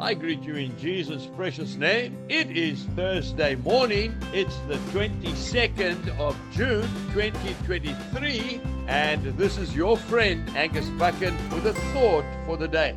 I greet you in Jesus' precious name. It is Thursday morning. It's the 22nd of June, 2023. And this is your friend, Angus Buchan, with a thought for the day.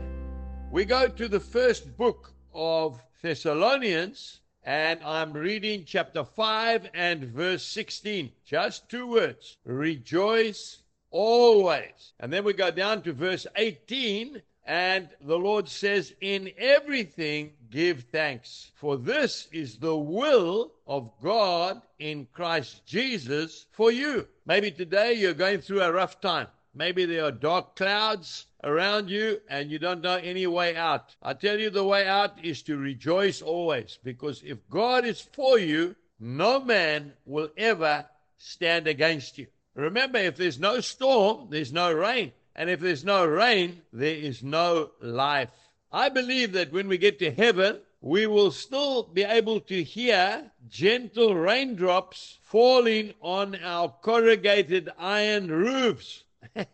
We go to the first book of Thessalonians, and I'm reading chapter 5 and verse 16. Just two words rejoice always. And then we go down to verse 18 and the Lord says, In everything give thanks, for this is the will of God in Christ Jesus for you. Maybe today you're going through a rough time. Maybe there are dark clouds around you and you don't know any way out. I tell you, the way out is to rejoice always, because if God is for you, no man will ever stand against you. Remember, if there's no storm, there's no rain. And if there's no rain, there is no life. I believe that when we get to heaven, we will still be able to hear gentle raindrops falling on our corrugated iron roofs.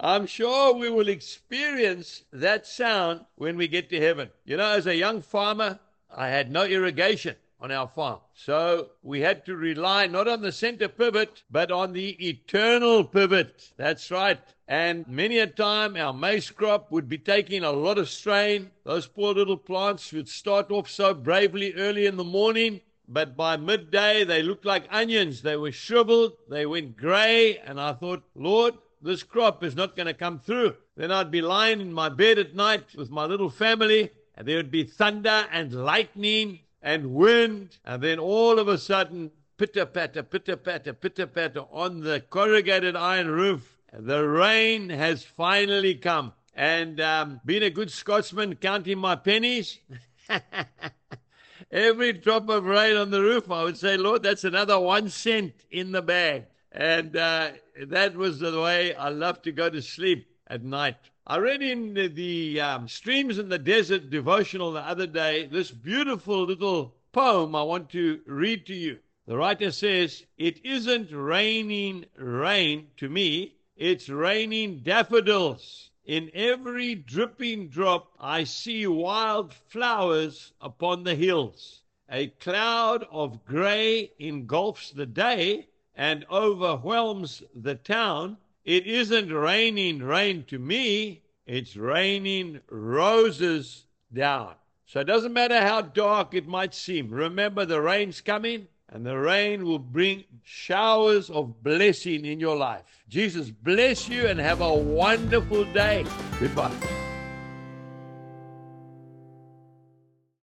I'm sure we will experience that sound when we get to heaven. You know, as a young farmer, I had no irrigation on our farm. So we had to rely not on the center pivot, but on the eternal pivot. That's right. And many a time our maize crop would be taking a lot of strain. Those poor little plants would start off so bravely early in the morning. But by midday, they looked like onions. They were shriveled, they went gray. And I thought, Lord, this crop is not going to come through. Then I'd be lying in my bed at night with my little family, and there would be thunder and lightning and wind, and then all of a sudden, pitter patter, pitter patter, pitter patter on the corrugated iron roof. The rain has finally come. And um, being a good Scotsman, counting my pennies, every drop of rain on the roof, I would say, Lord, that's another one cent in the bag. And uh, that was the way I love to go to sleep at night. I read in the, um, Streams in the Desert devotional the other day this beautiful little poem I want to read to you. The writer says, It isn't raining rain to me, it's raining daffodils. In every dripping drop, I see wild flowers upon the hills. A cloud of gray engulfs the day and overwhelms the town. It isn't raining rain to me, it's raining roses down. So it doesn't matter how dark it might seem. Remember, the rain's coming, and the rain will bring showers of blessing in your life. Jesus bless you and have a wonderful day. Goodbye.